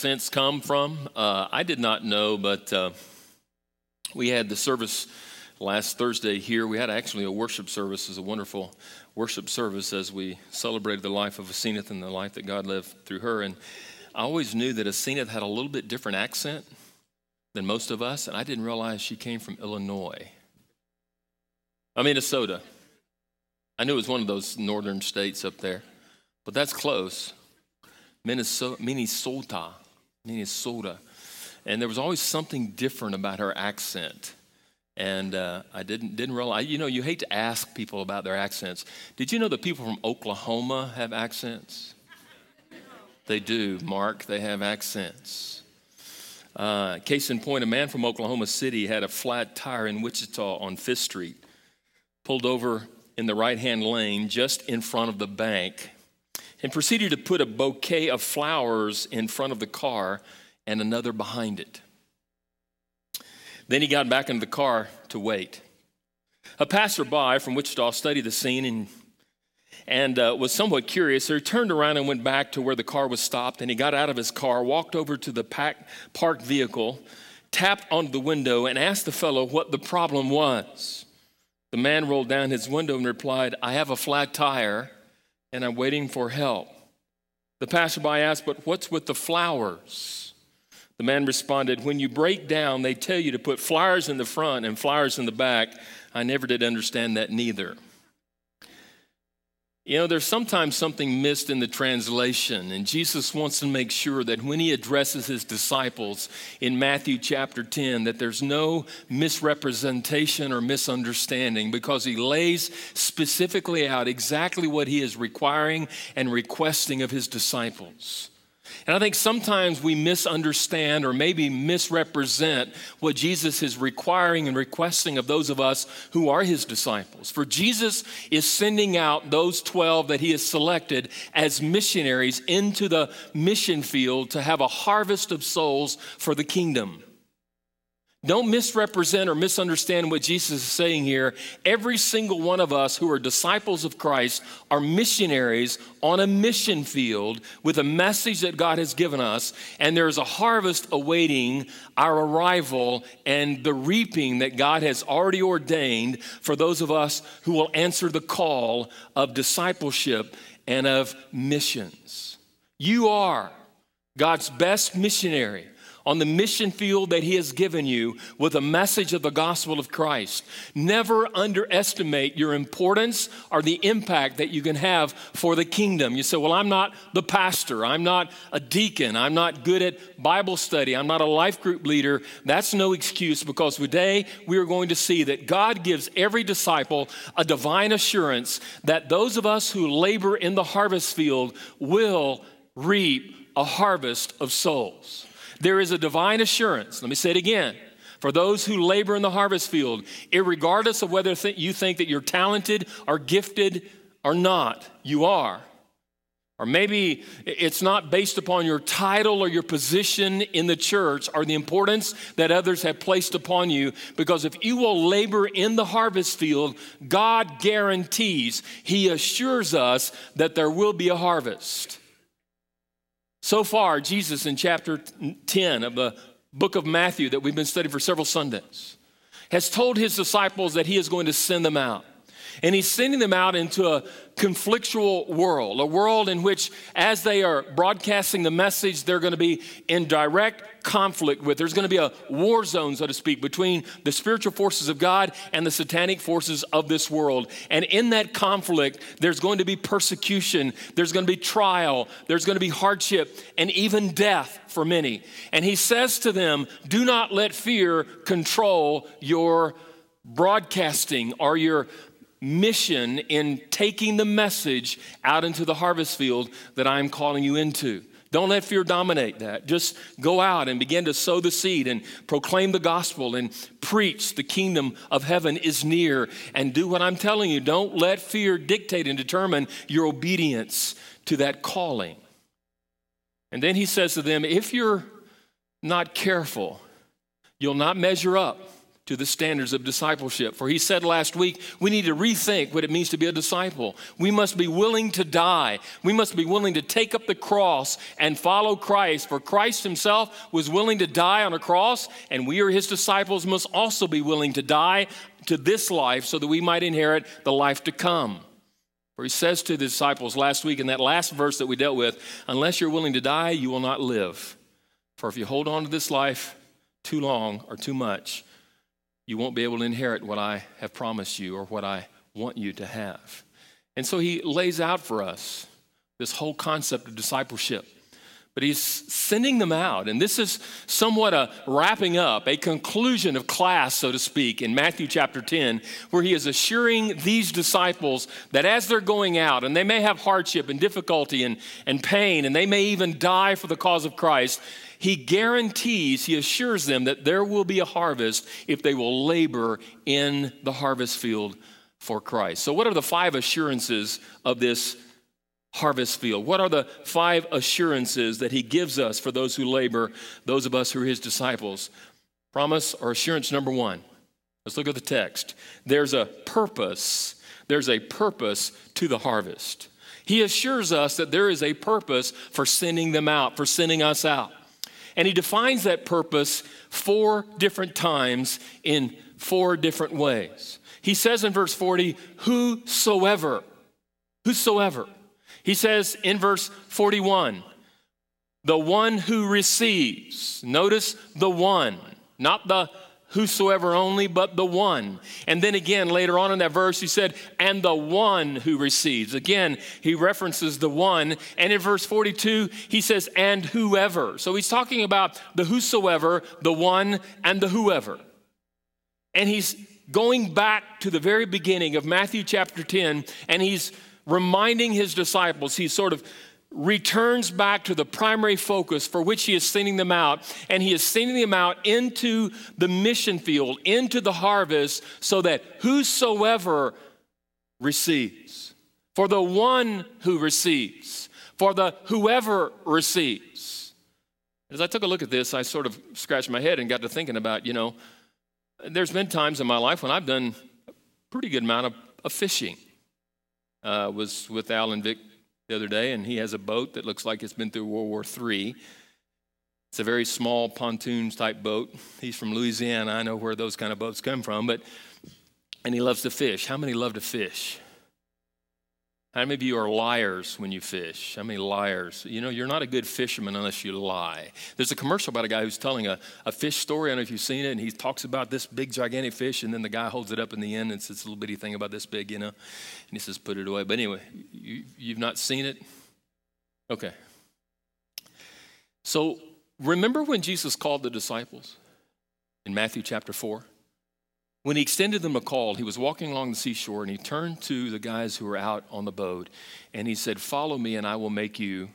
accents come from? Uh, I did not know, but uh, we had the service last Thursday here. We had actually a worship service. It was a wonderful worship service as we celebrated the life of Aseneth and the life that God lived through her. And I always knew that Aseneth had a little bit different accent than most of us, and I didn't realize she came from Illinois. I Minnesota. I knew it was one of those northern states up there, but that's close. Minnesota, Minnesota, Minnesota. And there was always something different about her accent. And uh, I didn't, didn't realize, you know, you hate to ask people about their accents. Did you know that people from Oklahoma have accents? They do, Mark, they have accents. Uh, case in point, a man from Oklahoma City had a flat tire in Wichita on Fifth Street, pulled over in the right hand lane just in front of the bank and proceeded to put a bouquet of flowers in front of the car and another behind it. Then he got back into the car to wait. A passerby from Wichita studied the scene and, and uh, was somewhat curious. So he turned around and went back to where the car was stopped. And he got out of his car, walked over to the pack, parked vehicle, tapped onto the window, and asked the fellow what the problem was. The man rolled down his window and replied, I have a flat tire and I'm waiting for help. The passerby asked, But what's with the flowers? The man responded, When you break down, they tell you to put flowers in the front and flowers in the back. I never did understand that neither. You know, there's sometimes something missed in the translation, and Jesus wants to make sure that when he addresses his disciples in Matthew chapter 10, that there's no misrepresentation or misunderstanding because he lays specifically out exactly what he is requiring and requesting of his disciples. And I think sometimes we misunderstand or maybe misrepresent what Jesus is requiring and requesting of those of us who are his disciples. For Jesus is sending out those 12 that he has selected as missionaries into the mission field to have a harvest of souls for the kingdom. Don't misrepresent or misunderstand what Jesus is saying here. Every single one of us who are disciples of Christ are missionaries on a mission field with a message that God has given us, and there's a harvest awaiting our arrival and the reaping that God has already ordained for those of us who will answer the call of discipleship and of missions. You are God's best missionary on the mission field that He has given you with a message of the gospel of Christ. Never underestimate your importance or the impact that you can have for the kingdom. You say, Well, I'm not the pastor, I'm not a deacon, I'm not good at Bible study, I'm not a life group leader. That's no excuse because today we are going to see that God gives every disciple a divine assurance that those of us who labor in the harvest field will reap a harvest of souls. There is a divine assurance. Let me say it again. For those who labor in the harvest field, regardless of whether th- you think that you're talented or gifted or not, you are. Or maybe it's not based upon your title or your position in the church or the importance that others have placed upon you. Because if you will labor in the harvest field, God guarantees, He assures us that there will be a harvest. So far, Jesus in chapter 10 of the book of Matthew that we've been studying for several Sundays has told his disciples that he is going to send them out. And he's sending them out into a conflictual world, a world in which, as they are broadcasting the message, they're going to be in direct conflict with. There's going to be a war zone, so to speak, between the spiritual forces of God and the satanic forces of this world. And in that conflict, there's going to be persecution, there's going to be trial, there's going to be hardship, and even death for many. And he says to them, Do not let fear control your broadcasting or your mission in taking the message out into the harvest field that I'm calling you into. Don't let fear dominate that. Just go out and begin to sow the seed and proclaim the gospel and preach the kingdom of heaven is near and do what I'm telling you. Don't let fear dictate and determine your obedience to that calling. And then he says to them, if you're not careful, you'll not measure up to the standards of discipleship. For he said last week, we need to rethink what it means to be a disciple. We must be willing to die. We must be willing to take up the cross and follow Christ. For Christ himself was willing to die on a cross, and we are his disciples must also be willing to die to this life so that we might inherit the life to come. For he says to the disciples last week in that last verse that we dealt with, unless you're willing to die, you will not live. For if you hold on to this life too long or too much, you won't be able to inherit what I have promised you or what I want you to have. And so he lays out for us this whole concept of discipleship. But he's sending them out. And this is somewhat a wrapping up, a conclusion of class, so to speak, in Matthew chapter 10, where he is assuring these disciples that as they're going out, and they may have hardship and difficulty and, and pain, and they may even die for the cause of Christ, he guarantees, he assures them that there will be a harvest if they will labor in the harvest field for Christ. So, what are the five assurances of this harvest field? What are the five assurances that he gives us for those who labor, those of us who are his disciples? Promise or assurance number one. Let's look at the text. There's a purpose, there's a purpose to the harvest. He assures us that there is a purpose for sending them out, for sending us out. And he defines that purpose four different times in four different ways. He says in verse 40, whosoever, whosoever. He says in verse 41, the one who receives. Notice the one, not the whosoever only, but the one. And then again, later on in that verse, he said, and the one who receives. Again, he references the one. And in verse 42, he says, and whoever. So he's talking about the whosoever, the one, and the whoever. And he's going back to the very beginning of Matthew chapter 10, and he's reminding his disciples, he's sort of returns back to the primary focus for which he is sending them out, and he is sending them out into the mission field, into the harvest, so that whosoever receives, for the one who receives, for the whoever receives. As I took a look at this, I sort of scratched my head and got to thinking about, you know, there's been times in my life when I've done a pretty good amount of, of fishing. Uh, was with Alan Vic the other day, and he has a boat that looks like it's been through World War III. It's a very small pontoons type boat. He's from Louisiana. I know where those kind of boats come from, but and he loves to fish. How many love to fish? How many of you are liars when you fish? How many liars? You know, you're not a good fisherman unless you lie. There's a commercial about a guy who's telling a, a fish story. I don't know if you've seen it, and he talks about this big, gigantic fish, and then the guy holds it up in the end, and it's this little bitty thing about this big, you know, and he says, put it away. But anyway, you, you've not seen it? Okay. So remember when Jesus called the disciples in Matthew chapter 4? When he extended them a call, he was walking along the seashore and he turned to the guys who were out on the boat and he said, Follow me and I will make you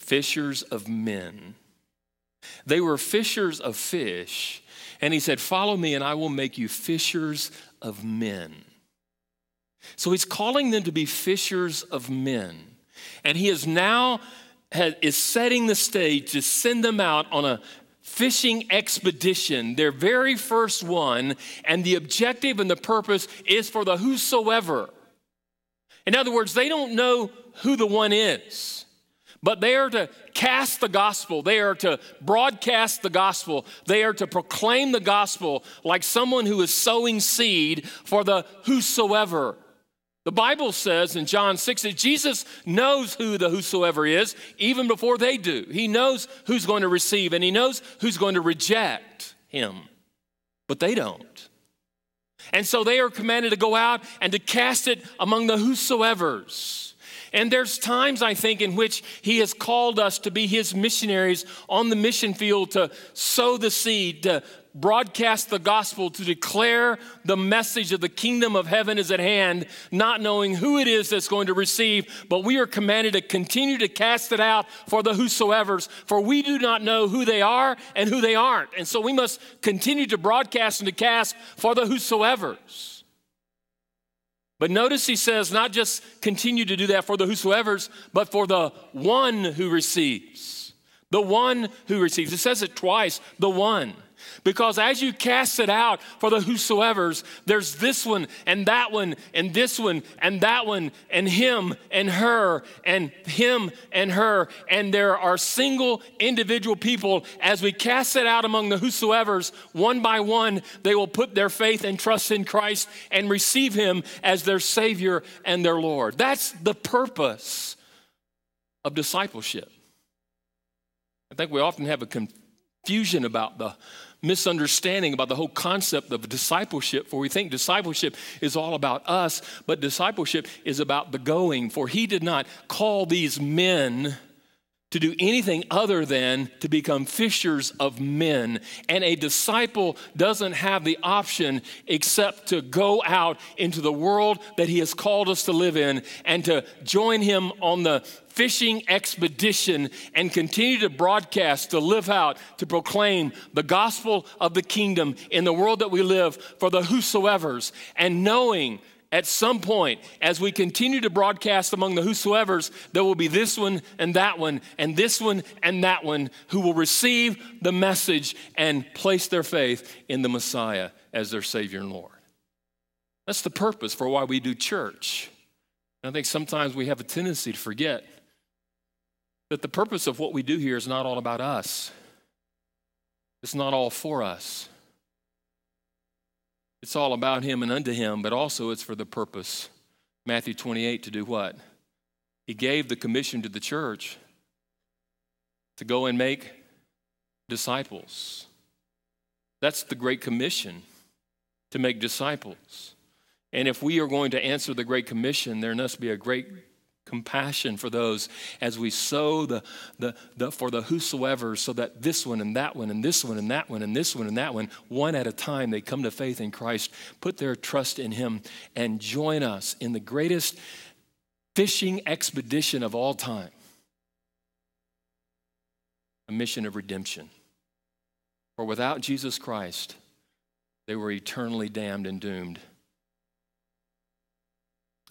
fishers of men. They were fishers of fish. And he said, Follow me and I will make you fishers of men. So he's calling them to be fishers of men. And he is now is setting the stage to send them out on a fishing expedition, their very first one, and the objective and the purpose is for the whosoever. In other words, they don't know who the one is, but they are to cast the gospel, they are to broadcast the gospel, they are to proclaim the gospel like someone who is sowing seed for the whosoever. The Bible says in John 6 that Jesus knows who the whosoever is even before they do. He knows who's going to receive and he knows who's going to reject him, but they don't. And so they are commanded to go out and to cast it among the whosoevers. And there's times, I think, in which He has called us to be His missionaries on the mission field to sow the seed, to broadcast the gospel, to declare the message of the kingdom of heaven is at hand, not knowing who it is that's going to receive. But we are commanded to continue to cast it out for the whosoever's, for we do not know who they are and who they aren't. And so we must continue to broadcast and to cast for the whosoever's. But notice he says, not just continue to do that for the whosoever's, but for the one who receives. The one who receives. It says it twice, the one. Because as you cast it out for the whosoever's, there's this one and that one and this one and that one and him and her and him and her. And there are single individual people. As we cast it out among the whosoever's, one by one, they will put their faith and trust in Christ and receive him as their Savior and their Lord. That's the purpose of discipleship. I think we often have a confusion about the misunderstanding about the whole concept of discipleship, for we think discipleship is all about us, but discipleship is about the going. For he did not call these men to do anything other than to become fishers of men. And a disciple doesn't have the option except to go out into the world that he has called us to live in and to join him on the fishing expedition and continue to broadcast, to live out, to proclaim the gospel of the kingdom in the world that we live for the whosoever's and knowing at some point, as we continue to broadcast among the whosoever's, there will be this one and that one, and this one and that one who will receive the message and place their faith in the Messiah as their Savior and Lord. That's the purpose for why we do church. And I think sometimes we have a tendency to forget that the purpose of what we do here is not all about us, it's not all for us. It's all about him and unto him, but also it's for the purpose. Matthew 28 to do what? He gave the commission to the church to go and make disciples. That's the Great Commission to make disciples. And if we are going to answer the Great Commission, there must be a great compassion for those as we sow the, the, the, for the whosoever so that this one and that one and this one and that one and this one and that one one at a time they come to faith in christ put their trust in him and join us in the greatest fishing expedition of all time. A mission of redemption. For without jesus christ they were eternally damned and doomed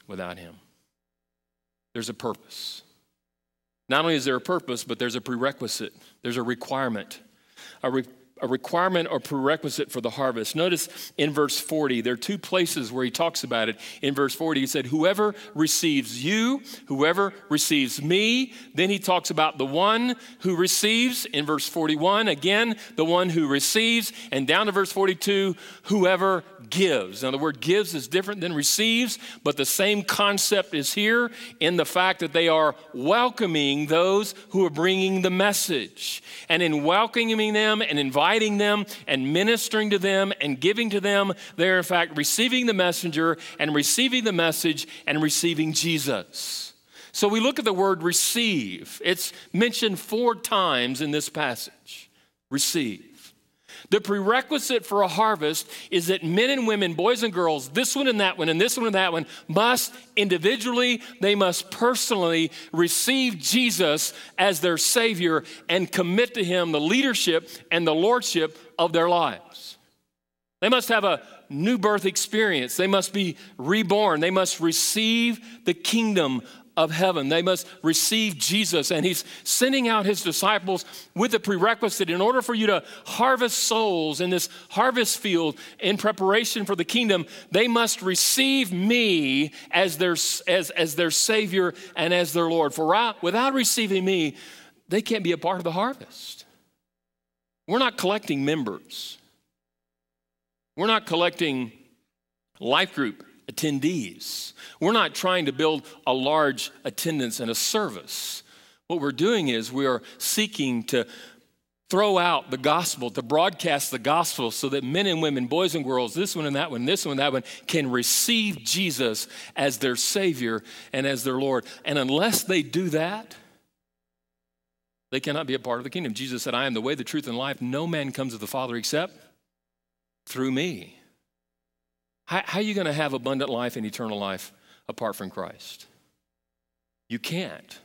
without him there's a purpose. Not only is there a purpose, but there's a prerequisite, there's a requirement. A, re- a requirement or prerequisite for the harvest. Notice in verse 40, there are two places where he talks about it. In verse 40, he said, Whoever receives you, whoever receives me. Then he talks about the one who receives. In verse 41, again, the one who receives. And down to verse 42, whoever gives. Now, the word gives is different than receives, but the same concept is here in the fact that they are welcoming those who are bringing the message. And in welcoming them and inviting them and ministering to them and giving to them, they're in fact receiving the messenger and receiving the message and receiving Jesus. So we look at the word receive. It's mentioned four times in this passage. Receive. The prerequisite for a harvest is that men and women, boys and girls, this one and that one, and this one and that one, must individually, they must personally receive Jesus as their Savior and commit to Him the leadership and the lordship of their lives. They must have a new birth experience. They must be reborn. They must receive the kingdom of heaven. They must receive Jesus. And he's sending out his disciples with the prerequisite in order for you to harvest souls in this harvest field in preparation for the kingdom. They must receive me as their, as, as their Savior and as their Lord. For without receiving me, they can't be a part of the harvest. We're not collecting members, we're not collecting life group attendees. We're not trying to build a large attendance and a service. What we're doing is we are seeking to throw out the gospel, to broadcast the gospel so that men and women, boys and girls, this one and that one, this one and that one, can receive Jesus as their Savior and as their Lord. And unless they do that, they cannot be a part of the kingdom. Jesus said, I am the way, the truth, and life. No man comes to the Father except through me. How, how are you going to have abundant life and eternal life apart from Christ? You can't.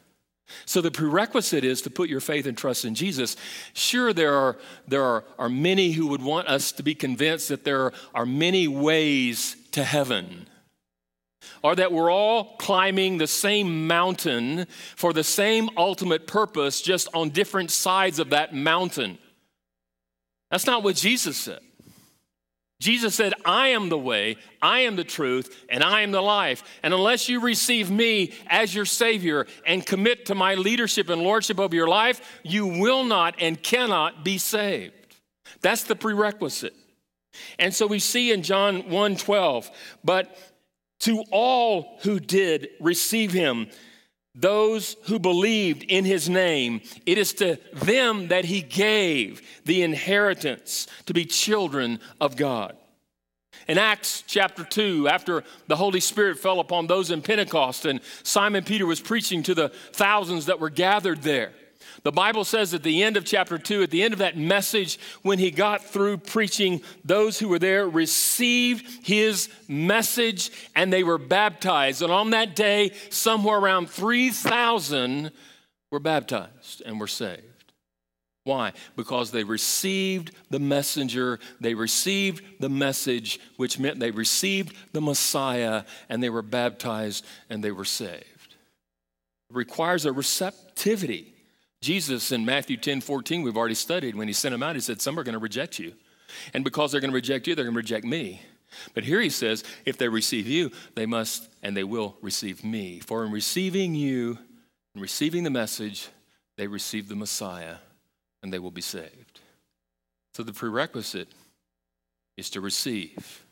So the prerequisite is to put your faith and trust in Jesus. Sure, there are, there are, are many who would want us to be convinced that there are many ways to heaven, or that we're all climbing the same mountain for the same ultimate purpose, just on different sides of that mountain. That's not what Jesus said. Jesus said, I am the way, I am the truth, and I am the life. And unless you receive me as your Savior and commit to my leadership and lordship over your life, you will not and cannot be saved. That's the prerequisite. And so we see in John 1 12, but to all who did receive him, those who believed in his name, it is to them that he gave the inheritance to be children of God. In Acts chapter 2, after the Holy Spirit fell upon those in Pentecost and Simon Peter was preaching to the thousands that were gathered there, the Bible says at the end of chapter 2, at the end of that message, when he got through preaching, those who were there received his message and they were baptized. And on that day, somewhere around 3,000 were baptized and were saved. Why? Because they received the messenger, they received the message, which meant they received the Messiah and they were baptized and they were saved. It requires a receptivity. Jesus in Matthew 10 14, we've already studied, when he sent them out, he said, Some are going to reject you. And because they're going to reject you, they're going to reject me. But here he says, If they receive you, they must and they will receive me. For in receiving you and receiving the message, they receive the Messiah and they will be saved. So the prerequisite is to receive.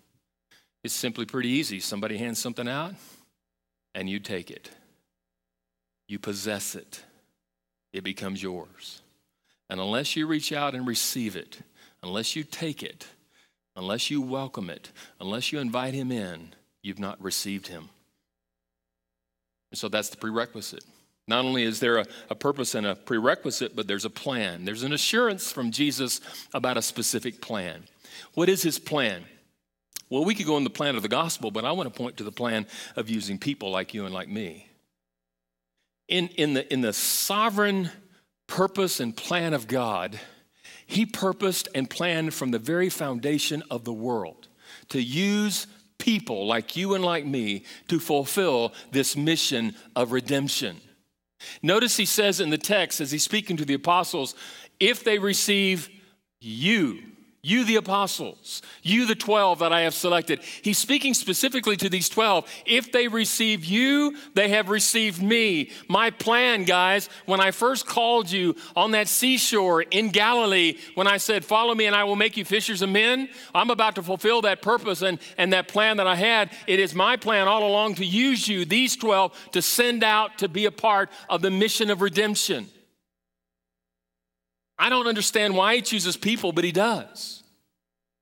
It's simply pretty easy. Somebody hands something out, and you take it. You possess it, it becomes yours. And unless you reach out and receive it, unless you take it, unless you welcome it, unless you invite him in, you've not received him. And so that's the prerequisite. Not only is there a, a, purpose and a prerequisite, but there's a plan. There's an assurance from Jesus about a specific plan. What is his plan? Well, we could go in the plan of the gospel, but I want to point to the plan of using people like you and like me. In, in, the, in the sovereign purpose and plan of God, he purposed and planned from the very foundation of the world to use people like you and like me to fulfill this mission of redemption. Notice he says in the text, as he's speaking to the apostles, if they receive you, you, the apostles, you, the 12 that I have selected. He's speaking specifically to these 12. If they receive you, they have received me. My plan, guys, when I first called you on that seashore in Galilee, when I said, Follow me and I will make you fishers of men, I'm about to fulfill that purpose and, and that plan that I had. It is my plan all along to use you, these 12, to send out to be a part of the mission of redemption. I don't understand why he chooses people, but he does.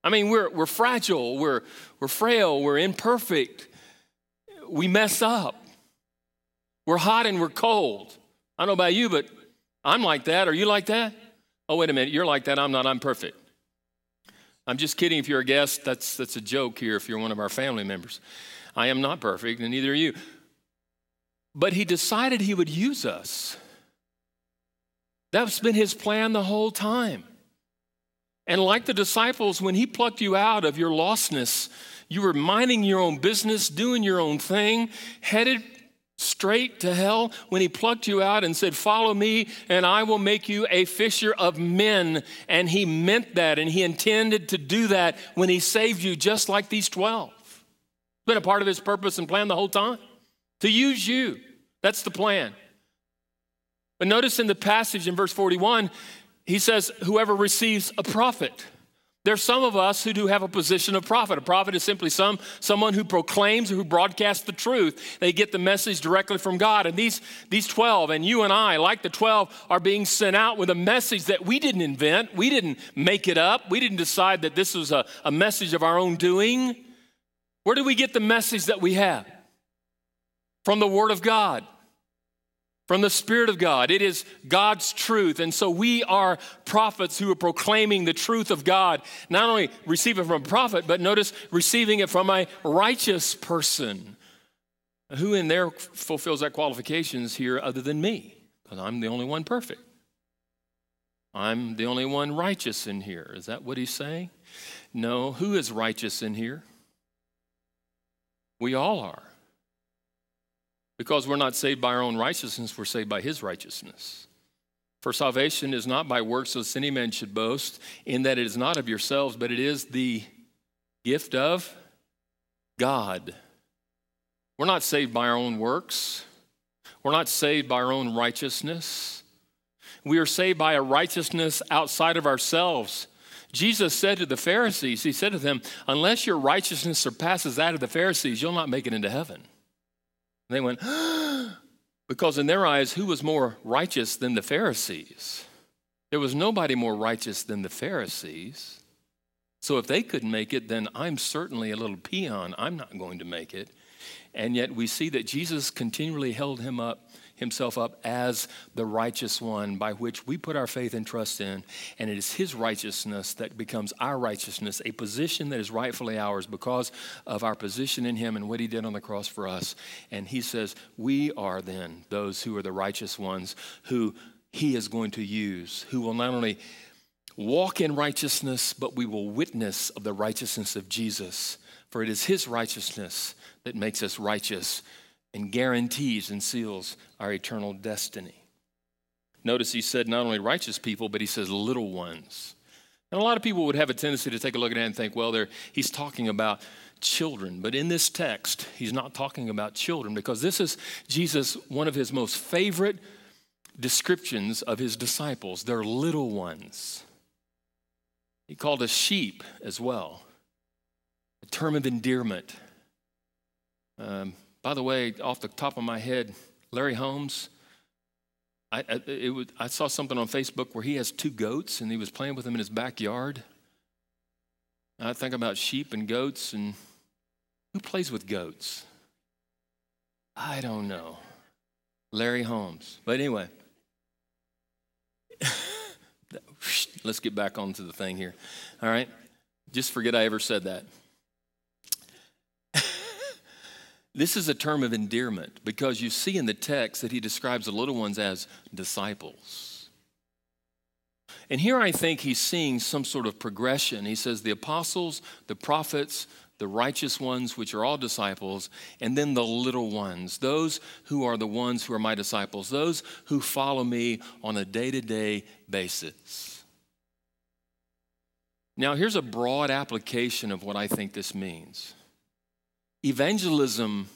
I mean, we're, we're fragile, we're, we're frail, we're imperfect, we mess up, we're hot and we're cold. I don't know about you, but I'm like that. Are you like that? Oh, wait a minute, you're like that. I'm not. I'm perfect. I'm just kidding. If you're a guest, that's, that's a joke here if you're one of our family members. I am not perfect, and neither are you. But he decided he would use us. That's been his plan the whole time. And like the disciples, when he plucked you out of your lostness, you were minding your own business, doing your own thing, headed straight to hell. When he plucked you out and said, Follow me, and I will make you a fisher of men. And he meant that, and he intended to do that when he saved you, just like these 12. It's been a part of his purpose and plan the whole time to use you. That's the plan. But notice in the passage in verse 41, he says, Whoever receives a prophet. There's some of us who do have a position of prophet. A prophet is simply some, someone who proclaims or who broadcasts the truth. They get the message directly from God. And these, these 12, and you and I, like the 12, are being sent out with a message that we didn't invent. We didn't make it up. We didn't decide that this was a, a message of our own doing. Where do we get the message that we have? From the Word of God from the Spirit of God. It is God's truth. And so we are prophets who are proclaiming the truth of God, not only receiving it from a prophet, but notice receiving it from a righteous person. Who in there fulfills that qualifications here other than me? Because I'm the only one perfect. I'm the only one righteous in here. Is that what he's saying? No. Who is righteous in here? We all are. Because we're not saved by our own righteousness, we're saved by his righteousness. For salvation is not by works, lest any man should boast, in that it is not of yourselves, but it is the gift of God. We're not saved by our own works. We're not saved by our own righteousness. We are saved by a righteousness outside of ourselves. Jesus said to the Pharisees, He said to them, Unless your righteousness surpasses that of the Pharisees, you'll not make it into heaven. And they went, because in their eyes, who was more righteous than the Pharisees? There was nobody more righteous than the Pharisees. So if they couldn't make it, then I'm certainly a little peon. I'm not going to make it. And yet we see that Jesus continually held him up himself up as the righteous one by which we put our faith and trust in. And it is his righteousness that becomes our righteousness, a position that is rightfully ours because of our position in him and what he did on the cross for us. And he says, We are then those who are the righteous ones who he is going to use, who will not only walk in righteousness, but we will witness of the righteousness of Jesus. For it is his righteousness that makes us righteous and guarantees and seals our eternal destiny. Notice he said not only righteous people, but he says little ones. And a lot of people would have a tendency to take a look at that and think, well, he's talking about children. But in this text, he's not talking about children because this is Jesus, one of his most favorite descriptions of his disciples. They're little ones. He called us sheep as well, a term of endearment. Um, by the way, off the top of my head, Larry Holmes, I, I, was, I, saw something on Facebook where he has two goats and he was playing with them in his backyard. I think about sheep and goats and who plays with goats? I don't know. Larry Holmes. But anyway, let's get back onto the thing here. All right? Just forget I ever said that. This is a term of endearment because you see in the text that he describes the little ones as disciples. And here I think he's seeing some sort of progression. He says the apostles, the prophets, the righteous ones, which are all disciples, and then the little ones, those who are the ones who are my disciples, those who follow me on a day to day basis. Now, here's a broad application of what I think this means. Evangelism,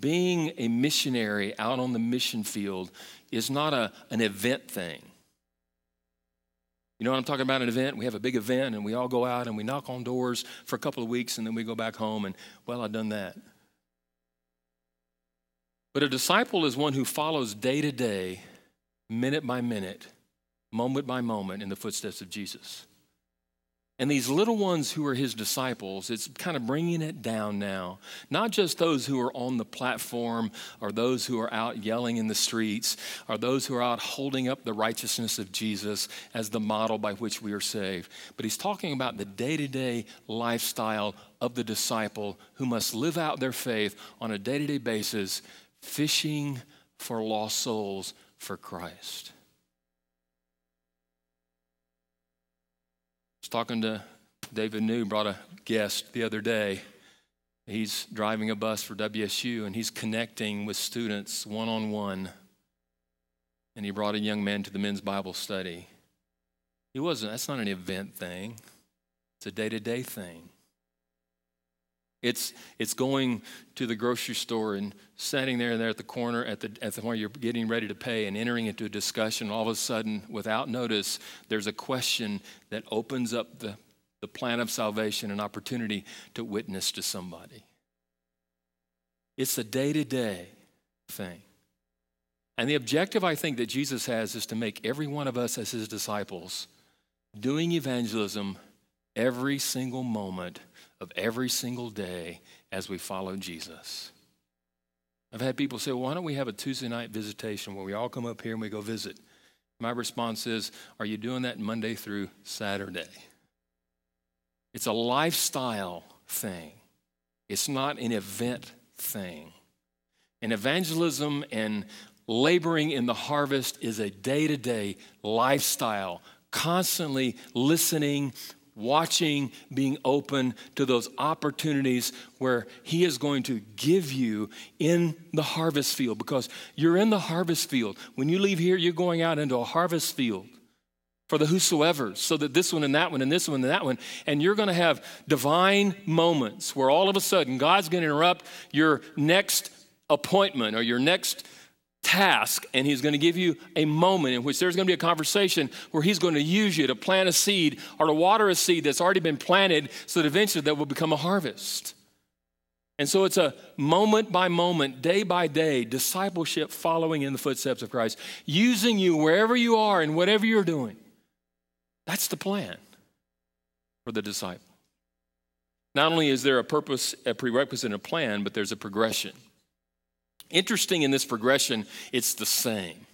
being a missionary out on the mission field, is not a, an event thing. You know what I'm talking about? An event? We have a big event and we all go out and we knock on doors for a couple of weeks and then we go back home and, well, I've done that. But a disciple is one who follows day to day, minute by minute, moment by moment in the footsteps of Jesus. And these little ones who are his disciples, it's kind of bringing it down now. Not just those who are on the platform or those who are out yelling in the streets or those who are out holding up the righteousness of Jesus as the model by which we are saved. But he's talking about the day to day lifestyle of the disciple who must live out their faith on a day to day basis, fishing for lost souls for Christ. Talking to David New, brought a guest the other day. He's driving a bus for WSU and he's connecting with students one on one. And he brought a young man to the men's Bible study. He wasn't, that's not an event thing, it's a day to day thing. It's, it's going to the grocery store and standing there and there at the corner at the, at the where you're getting ready to pay and entering into a discussion. All of a sudden, without notice, there's a question that opens up the the plan of salvation, an opportunity to witness to somebody. It's a day to day thing. And the objective I think that Jesus has is to make every one of us as his disciples doing evangelism every single moment of every single day as we follow Jesus. I've had people say, well, why don't we have a Tuesday night visitation where we all come up here and we go visit? My response is, are you doing that Monday through Saturday? It's a lifestyle thing, it's not an event thing. And evangelism and laboring in the harvest is a day to day lifestyle, constantly listening, watching, being open to those opportunities where He is going to give you in the harvest field because you're in the harvest field. When you leave here, you're going out into a harvest field for the whosoever, so that this one and that one and this one and that one. And you're going to have divine moments where all of a sudden God's going to interrupt your next appointment or your next task, and He's going to give you a moment in which there's going to be a conversation where He's going to use you to plant a seed or to water a seed that's already been planted so that eventually that will become a harvest. And so it's a moment by moment, day by day, discipleship following in the footsteps of Christ, using you wherever you are and whatever you're doing. That's the plan for the disciple. Not only is there a purpose, a prerequisite, and a plan, but there's a progression. Interesting in this progression, it's the same.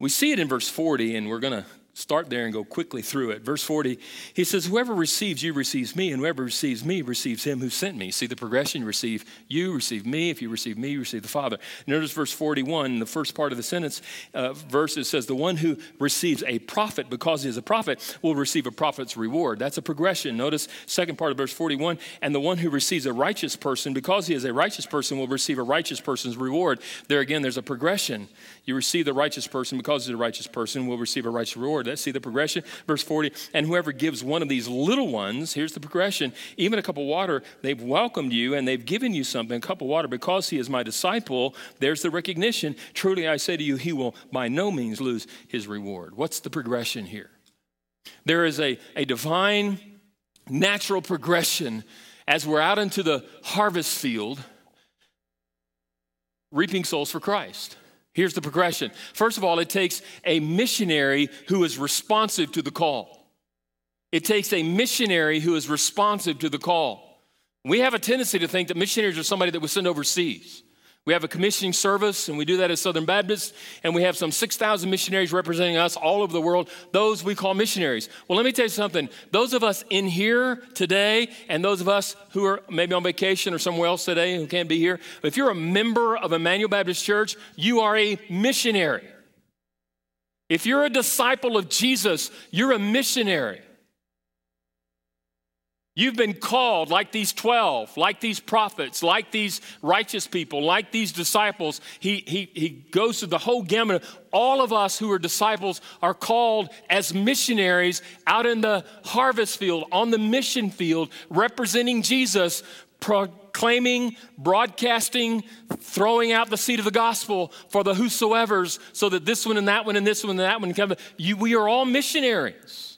We see it in verse 40, and we're going to start there and go quickly through it. Verse 40, he says, Whoever receives you receives me, and whoever receives me receives him who sent me. See the progression? Receive you, receive me. If you receive me, you receive the Father. Notice verse 41, the first part of the sentence, uh, verse, it says, The one who receives a prophet because he is a prophet will receive a prophet's reward. That's a progression. Notice second part of verse 41, and the one who receives a righteous person because he is a righteous person will receive a righteous person's reward. There again, there's a progression. You receive the righteous person because he's a righteous person will receive a righteous reward. Let's see the progression. Verse 40, and whoever gives one of these little ones, here's the progression, even a cup of water, they've welcomed you and they've given you something, a cup of water, because he is my disciple. There's the recognition. Truly I say to you, he will by no means lose his reward. What's the progression here? There is a, a divine, natural progression as we're out into the harvest field reaping souls for Christ. Here's the progression. First of all, it takes a missionary who is responsive to the call. It takes a missionary who is responsive to the call. We have a tendency to think that missionaries are somebody that we send overseas. We have a commissioning service, and we do that at Southern Baptist, and we have some 6,000 missionaries representing us all over the world. Those we call missionaries. Well, let me tell you something. Those of us in here today, and those of us who are maybe on vacation or somewhere else today who can't be here, if you're a member of Immanuel Baptist Church, you are a missionary. If you're a disciple of Jesus, you're a missionary. You've been called like these 12, like these prophets, like these righteous people, like these disciples. He, he, he goes through the whole gamut. All of us who are disciples are called as missionaries out in the harvest field, on the mission field, representing Jesus, proclaiming, broadcasting, throwing out the seed of the gospel for the whosoever's, so that this one and that one and this one and that one come. You, we are all missionaries.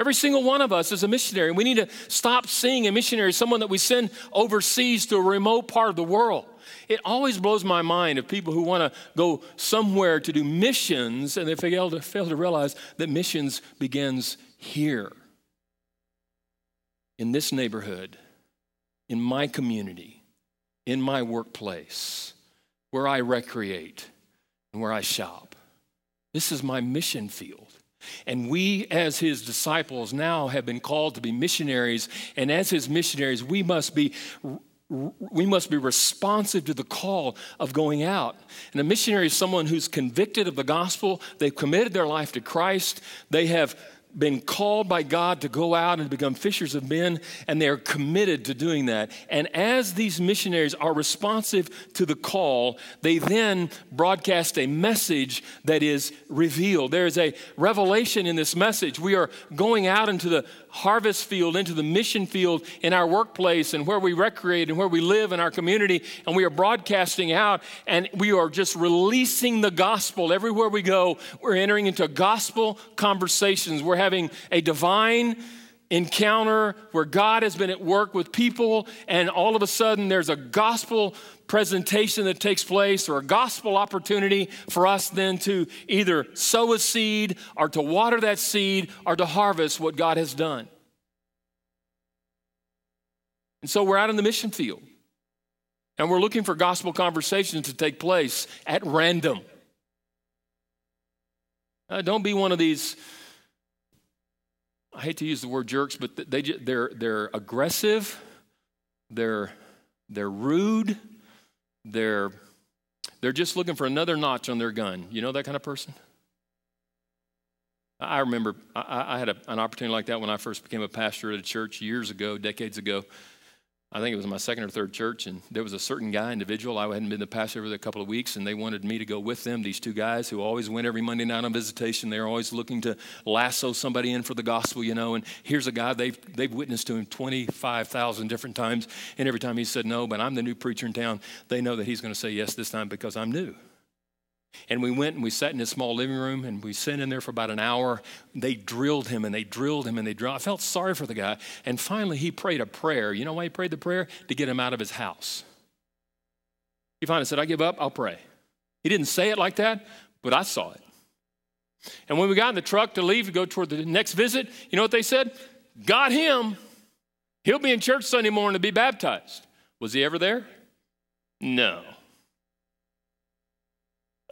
Every single one of us is a missionary. We need to stop seeing a missionary as someone that we send overseas to a remote part of the world. It always blows my mind of people who want to go somewhere to do missions and they fail to, fail to realize that missions begins here, in this neighborhood, in my community, in my workplace, where I recreate and where I shop. This is my mission field. And we, as his disciples, now have been called to be missionaries. And as his missionaries, we must be we must be responsive to the call of going out. And a missionary is someone who's convicted of the gospel, they've committed their life to Christ, they have been called by God to go out and become fishers of men, and they are committed to doing that. And as these missionaries are responsive to the call, they then broadcast a message that is revealed. There is a revelation in this message. We are going out into the harvest field, into the mission field in our workplace and where we recreate and where we live in our community. And we are broadcasting out and we are just releasing the gospel everywhere we go. We're entering into gospel conversations. We're having a divine encounter where God has been at work with people, and all of a sudden there's a gospel presentation that takes place or a gospel opportunity for us then to either sow a seed or to water that seed or to harvest what God has done. And so we're out in the mission field and we're looking for gospel conversations to take place at random. Uh, don't be one of these I hate to use the word jerks, but they, they're, they're aggressive, they're, they're rude, they're, they're just looking for another notch on their gun. You know that kind of person? I remember I, I had a, an opportunity like that when I first became a pastor at a church years ago, decades ago. I think it was my second or third church, and there was a certain guy, individual. I hadn't been the pastor for a couple of weeks, and they wanted me to go with them. These two guys who always went every Monday night on visitation. They're always looking to lasso somebody in for the gospel, you know. And here's a guy they've they've witnessed to him 25,000 different times, and every time he said no, but I'm the new preacher in town. They know that he's going to say yes this time because I'm new. And we went and we sat in his small living room and we sat in there for about an hour. They drilled him and they drilled him and they drilled. I felt sorry for the guy. And finally, he prayed a prayer. You know why he prayed the prayer? To get him out of his house. He finally said, I give up, I'll pray. He didn't say it like that, but I saw it. And when we got in the truck to leave to go toward the next visit, you know what they said? Got him. He'll be in church Sunday morning to be baptized. Was he ever there? No.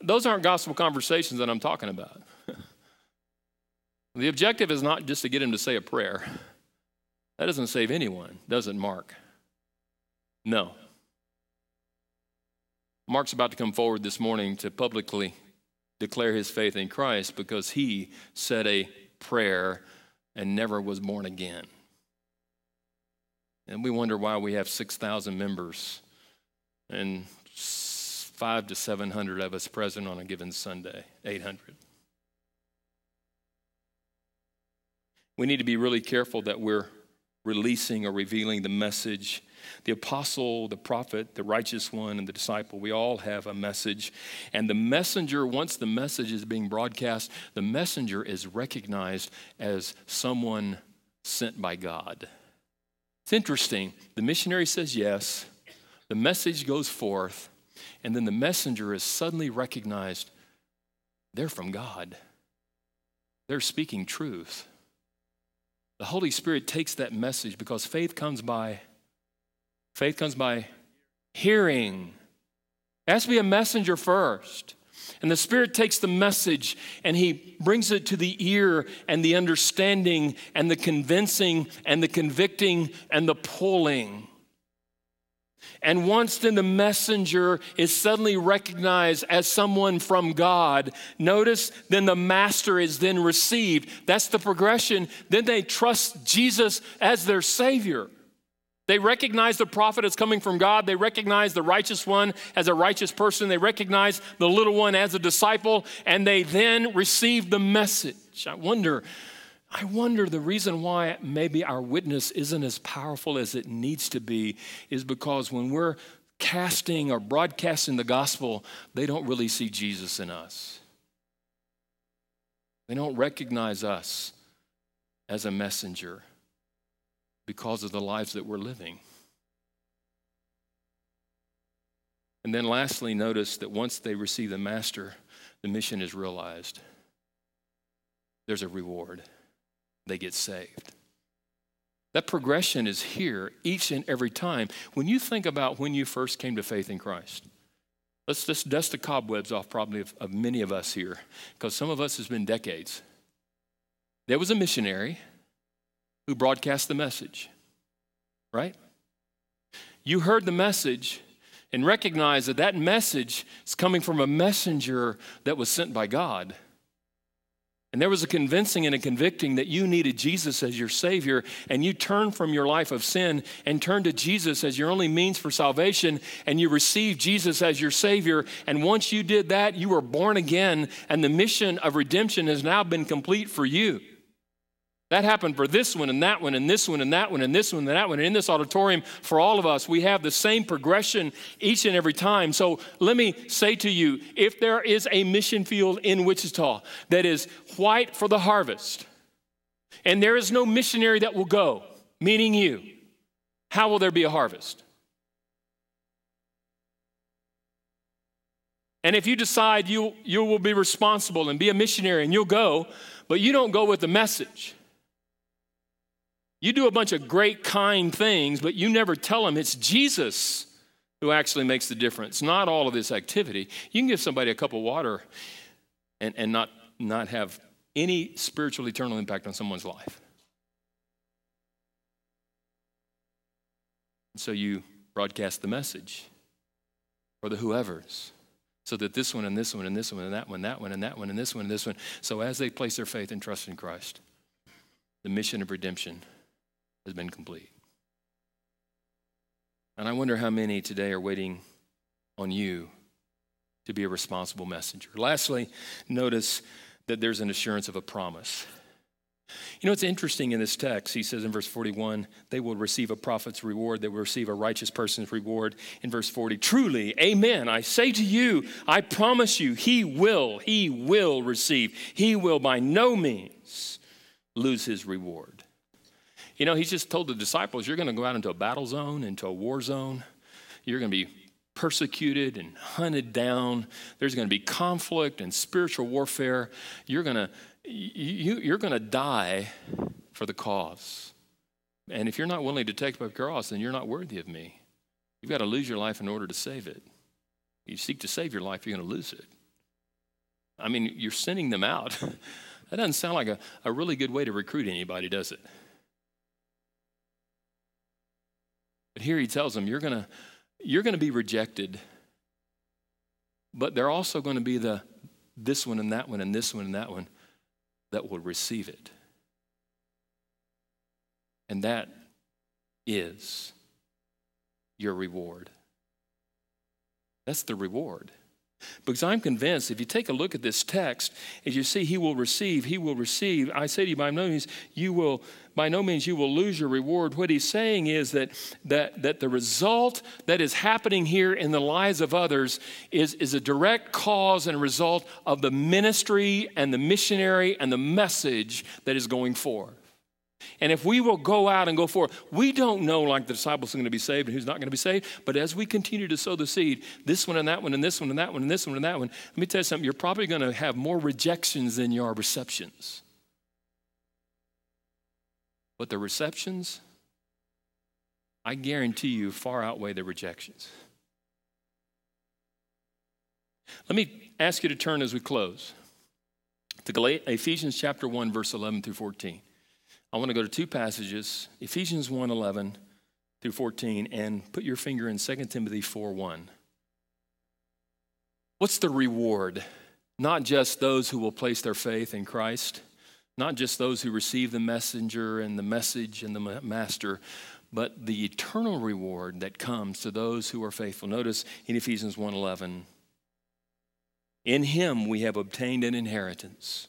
Those aren't gospel conversations that I'm talking about. the objective is not just to get him to say a prayer. That doesn't save anyone, does it, Mark? No. Mark's about to come forward this morning to publicly declare his faith in Christ because he said a prayer and never was born again. And we wonder why we have 6,000 members and five to 700 of us present on a given Sunday, 800. We need to be really careful that we're releasing or revealing the message. The apostle, the prophet, the righteous one, and the disciple, we all have a message. And the messenger, once the message is being broadcast, the messenger is recognized as someone sent by God. It's interesting. The missionary says yes, the message goes forth, and then the messenger is suddenly recognized they're from God. They're speaking truth. The Holy Spirit takes that message because faith comes by faith comes by hearing. It has to be a messenger first. And the Spirit takes the message and He brings it to the ear and the understanding and the convincing and the convicting and the pulling. And once then the messenger is suddenly recognized as someone from God, notice then the master is then received. That's the progression. Then they trust Jesus as their Savior. They recognize the prophet as coming from God. They recognize the righteous one as a righteous person. They recognize the little one as a disciple, and they then receive the message. I wonder I wonder the reason why maybe our witness isn't as powerful as it needs to be is because when we're casting or broadcasting the gospel, they don't really see Jesus in us. They don't recognize us as a messenger because of the lives that we're living. And then lastly, notice that once they receive the master, the mission is realized. There's a reward they get saved. That progression is here each and every time. When you think about when you first came to faith in Christ, let's just dust the cobwebs off probably of, of many of us here, because some of us has been decades. There was a missionary who broadcast the message, right? You heard the message and recognized that that message is coming from a messenger that was sent by God. And there was a convincing and a convicting that you needed Jesus as your Savior, and you turned from your life of sin and turned to Jesus as your only means for salvation, and you received Jesus as your Savior. And once you did that, you were born again, and the mission of redemption has now been complete for you. That happened for this one and that one and this one and that one and this one and that one. And in this auditorium, for all of us, we have the same progression each and every time. So let me say to you if there is a mission field in Wichita that is white for the harvest, and there is no missionary that will go, meaning you, how will there be a harvest? And if you decide you, you will be responsible and be a missionary and you'll go, but you don't go with the message, you do a bunch of great, kind things, but you never tell them it's Jesus who actually makes the difference, not all of this activity. You can give somebody a cup of water and, and not, not have any spiritual, eternal impact on someone's life. And So you broadcast the message for the whoever's so that this one and this one and this one and that one, that one and that one and this one and this one. So as they place their faith and trust in Christ, the mission of redemption has been complete. And I wonder how many today are waiting on you to be a responsible messenger. Lastly, notice that there's an assurance of a promise. You know, it's interesting in this text. He says in verse 41, they will receive a prophet's reward, they will receive a righteous person's reward. In verse 40, truly, amen, I say to you, I promise you, he will, he will receive. He will by no means lose his reward. You know, he's just told the disciples, you're going to go out into a battle zone, into a war zone. You're going to be persecuted and hunted down. There's going to be conflict and spiritual warfare. You're going to you, you're going to die for the cause. And if you're not willing to take up a cross, then you're not worthy of me. You've got to lose your life in order to save it. You seek to save your life, you're going to lose it. I mean, you're sending them out. that doesn't sound like a, a really good way to recruit anybody, does it? But here he tells them, you're going you're going to be rejected, but they're also going to be the this one and that one and this one and that one that will receive it. And that is your reward. That's the reward. Because I'm convinced if you take a look at this text, as you see, he will receive, he will receive. I say to you, by no means you will, by no means you will lose your reward. What he's saying is that that, that the result that is happening here in the lives of others is, is a direct cause and result of the ministry and the missionary and the message that is going forth. And if we will go out and go forth, we don't know like the disciples are going to be saved and who's not going to be saved. But as we continue to sow the seed, this one and that one and this one and that one and this one and that one, let me tell you something, you're probably going to have more rejections than you are receptions. But the receptions, I guarantee you, far outweigh the rejections. Let me ask you to turn as we close to Ephesians chapter 1, verse 11 through 14. I want to go to two passages, Ephesians 1 11 through 14, and put your finger in 2 Timothy 4 1. What's the reward? Not just those who will place their faith in Christ, not just those who receive the messenger and the message and the master, but the eternal reward that comes to those who are faithful. Notice in Ephesians 1:11, in him we have obtained an inheritance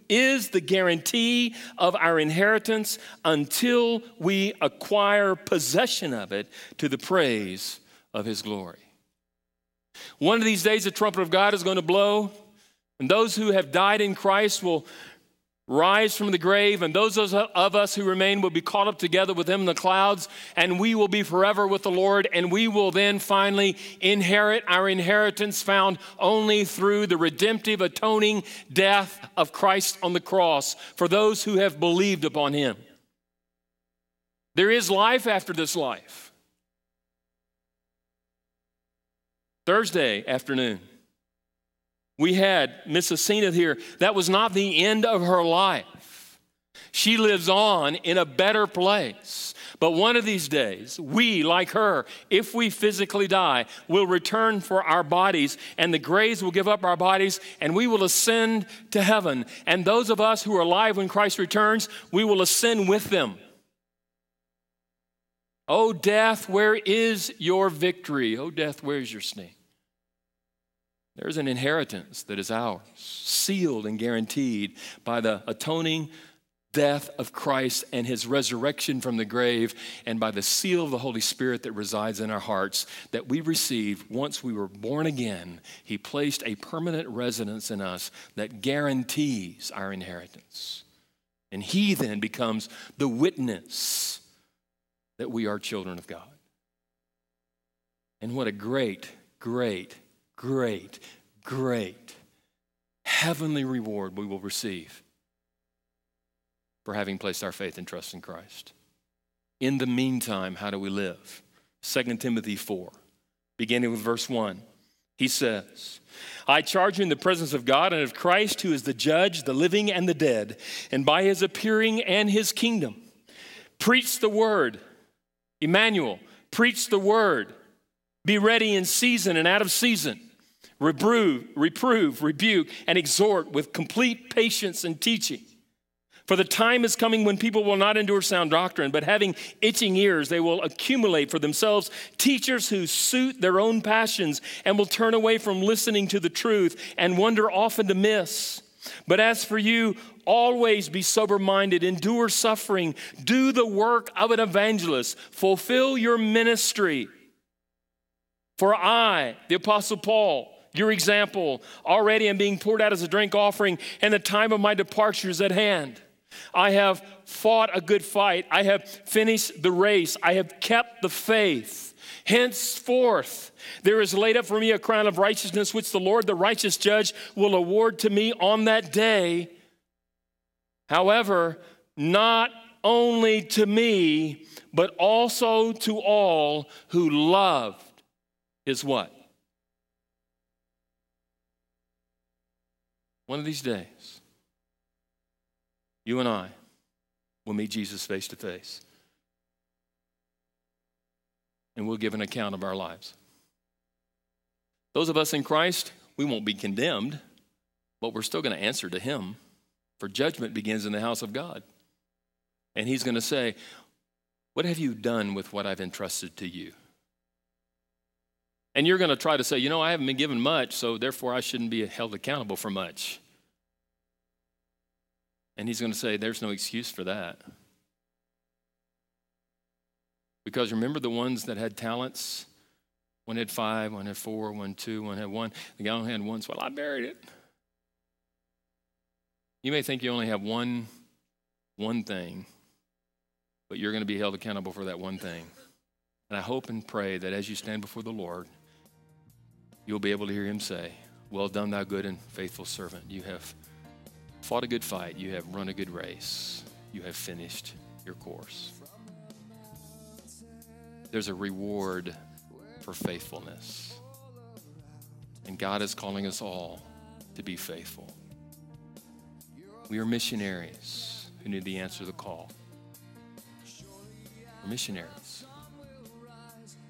is the guarantee of our inheritance until we acquire possession of it to the praise of his glory. One of these days, the trumpet of God is going to blow, and those who have died in Christ will rise from the grave, and those of us who remain will be caught up together with him in the clouds, and we will be forever with the Lord, and we will then finally inherit our inheritance found only through the redemptive, atoning death of Christ on the cross for those who have believed upon him. There is life after this life. Thursday afternoon, we had Miss Asina here. That was not the end of her life. She lives on in a better place. But one of these days, we, like her, if we physically die, will return for our bodies, and the graves will give up our bodies, and we will ascend to heaven. And those of us who are alive when Christ returns, we will ascend with them. O death, where is your victory? O death, where is your sting? There's an inheritance that is ours, sealed and guaranteed by the atoning death of Christ and his resurrection from the grave, and by the seal of the Holy Spirit that resides in our hearts that we received once we were born again. He placed a permanent residence in us that guarantees our inheritance. And he then becomes the witness that we are children of God. And what a great, great, great, great heavenly reward we will receive for having placed our faith and trust in Christ. In the meantime, how do we live? 2 Timothy 4, beginning with verse 1. He says, I charge you in the presence of God and of Christ, who is the judge, the living and the dead, and by his appearing and his kingdom. Preach the word. Immanuel, preach the word. Be ready in season and out of season. Reprove, reprove, rebuke, and exhort with complete patience and teaching. For the time is coming when people will not endure sound doctrine, but having itching ears, they will accumulate for themselves teachers who suit their own passions and will turn away from listening to the truth and wander often to miss. But as for you, always be sober minded, endure suffering, do the work of an evangelist, fulfill your ministry. For I, the Apostle Paul, your example, already am being poured out as a drink offering, and the time of my departure is at hand. I have fought a good fight. I have finished the race. I have kept the faith. Henceforth, there is laid up for me a crown of righteousness, which the Lord, the righteous judge, will award to me on that day. However, not only to me, but also to all who loved his what? One of these days, you and I will meet Jesus face to face. And we'll give an account of our lives. Those of us in Christ, we won't be condemned, but we're still going to answer to Him. For judgment begins in the house of God. And He's going to say, What have you done with what I've entrusted to you? And you're going to try to say, You know, I haven't been given much, so therefore I shouldn't be held accountable for much. And he's going to say, There's no excuse for that. Because remember the ones that had talents? One had five, one had four, one two, one had one. The guy only had one, so well, I buried it. You may think you only have one, one thing, but you're going to be held accountable for that one thing. And I hope and pray that as you stand before the Lord, you'll be able to hear him say, Well done, thou good and faithful servant. You have fought a good fight, you have run a good race, you have finished your course. There's a reward for faithfulness. And God is calling us all to be faithful. We are missionaries who need the answer to the call. We're missionaries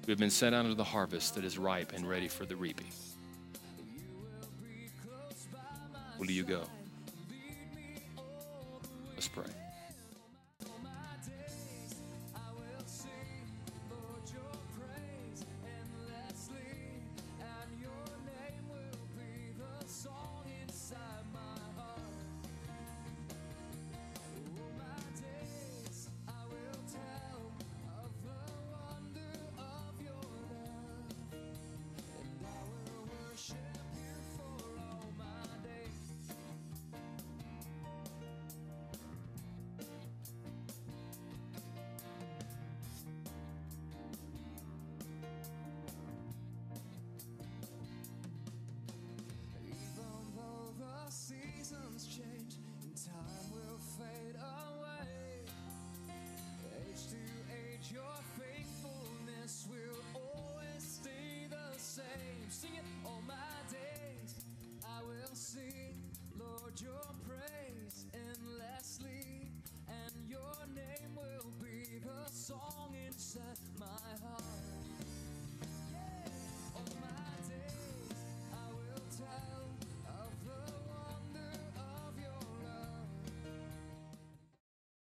who have been sent out into the harvest that is ripe and ready for the reaping. Will you go? Let's pray.